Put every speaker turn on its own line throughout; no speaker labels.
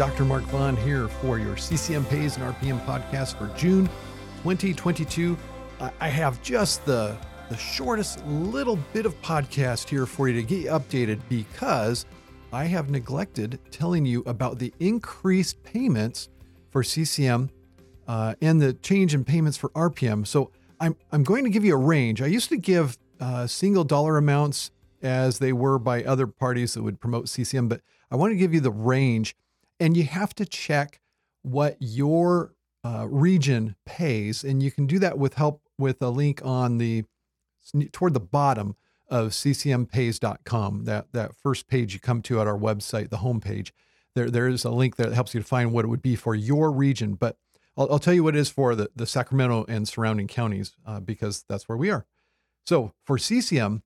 Dr. Mark Vaughn here for your CCM Pays and RPM podcast for June 2022. I have just the the shortest little bit of podcast here for you to get you updated because I have neglected telling you about the increased payments for CCM uh, and the change in payments for RPM. So I'm I'm going to give you a range. I used to give uh, single dollar amounts as they were by other parties that would promote CCM, but I want to give you the range, and you have to check what your uh, region pays, and you can do that with help with a link on the toward the bottom of ccmpays.com. That that first page you come to at our website, the homepage. There there is a link there that helps you to find what it would be for your region, but I'll, I'll tell you what it is for the, the Sacramento and surrounding counties uh, because that's where we are. So for CCM,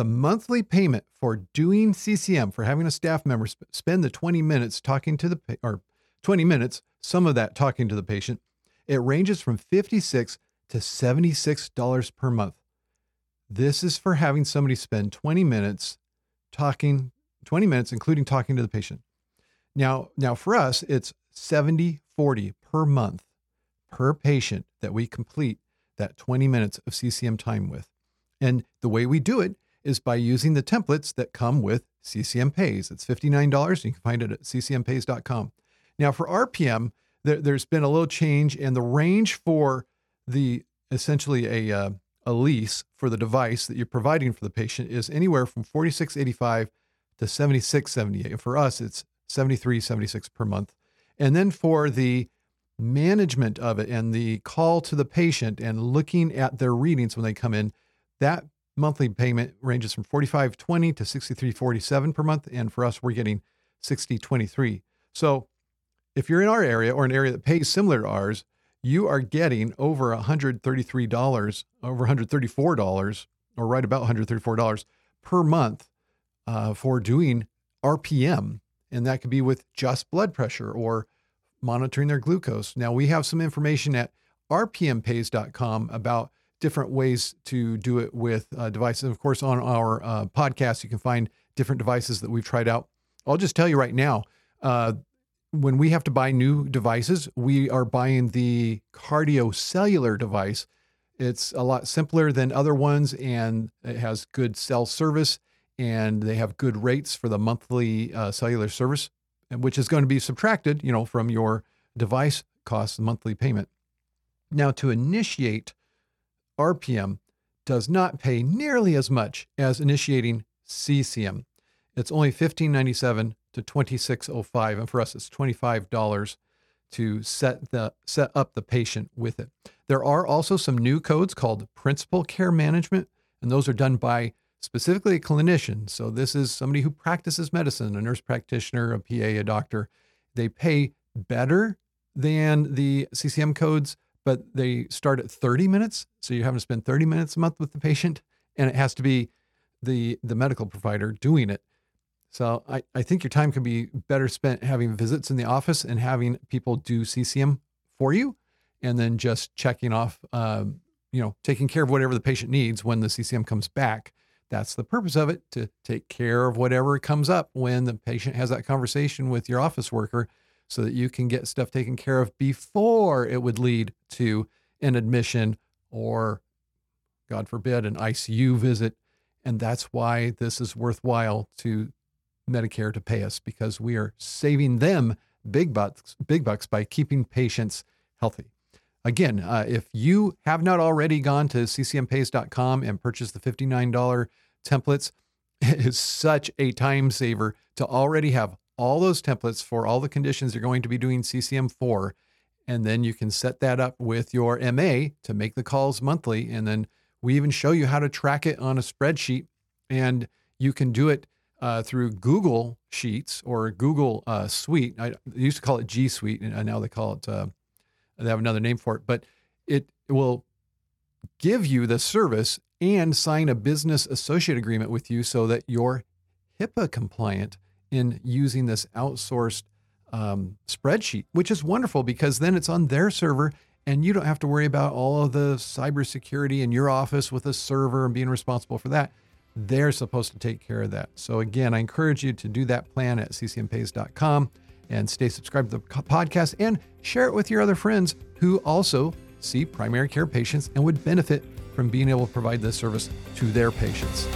the monthly payment for doing CCM, for having a staff member sp- spend the 20 minutes talking to the, or 20 minutes, some of that talking to the patient, it ranges from 56 to $76 per month. This is for having somebody spend 20 minutes talking, 20 minutes, including talking to the patient. Now, now for us, it's 70 40 per month per patient that we complete that 20 minutes of CCM time with. And the way we do it is by using the templates that come with CCM Pays. It's $59. You can find it at ccmpays.com. Now, for RPM, there, has been a little change, and the range for the essentially a, uh, a lease for the device that you're providing for the patient is anywhere from 46.85 to 76.78. And for us, it's 73.76 per month. And then for the management of it and the call to the patient and looking at their readings when they come in, that monthly payment ranges from 45.20 to 63.47 per month and for us we're getting 60.23. So if you're in our area or an area that pays similar to ours, you are getting over $133, over $134 or right about $134 per month uh, for doing RPM and that could be with just blood pressure or monitoring their glucose. Now, we have some information at rpmpays.com about different ways to do it with uh, devices. And of course, on our uh, podcast, you can find different devices that we've tried out. I'll just tell you right now uh, when we have to buy new devices, we are buying the cardiocellular device. It's a lot simpler than other ones and it has good cell service and they have good rates for the monthly uh, cellular service, which is going to be subtracted, you know, from your device cost monthly payment. Now, to initiate RPM does not pay nearly as much as initiating CCM. It's only $15.97 to $26.05, and for us, it's $25 to set the set up the patient with it. There are also some new codes called Principal Care Management, and those are done by specifically a clinician. So this is somebody who practices medicine, a nurse practitioner, a PA, a doctor. They pay better than the CCM codes, but they start at 30 minutes. So you're having to spend 30 minutes a month with the patient, and it has to be the the medical provider doing it. So I, I think your time can be better spent having visits in the office and having people do CCM for you, and then just checking off, um, you know, taking care of whatever the patient needs when the CCM comes back that's the purpose of it to take care of whatever comes up when the patient has that conversation with your office worker so that you can get stuff taken care of before it would lead to an admission or, God forbid, an ICU visit. And that's why this is worthwhile to Medicare to pay us because we are saving them big bucks, big bucks by keeping patients healthy. Again, uh, if you have not already gone to ccmpays.com and purchased the $59 templates, it is such a time saver to already have all those templates for all the conditions you're going to be doing CCM for. And then you can set that up with your MA to make the calls monthly. And then we even show you how to track it on a spreadsheet. And you can do it uh, through Google Sheets or Google uh, Suite. I used to call it G Suite, and now they call it uh, they have another name for it, but it will give you the service and sign a business associate agreement with you so that you're HIPAA compliant in using this outsourced um, spreadsheet, which is wonderful because then it's on their server and you don't have to worry about all of the cybersecurity in your office with a server and being responsible for that. They're supposed to take care of that. So, again, I encourage you to do that plan at ccmpays.com and stay subscribed to the podcast and share it with your other friends who also see primary care patients and would benefit from being able to provide this service to their patients.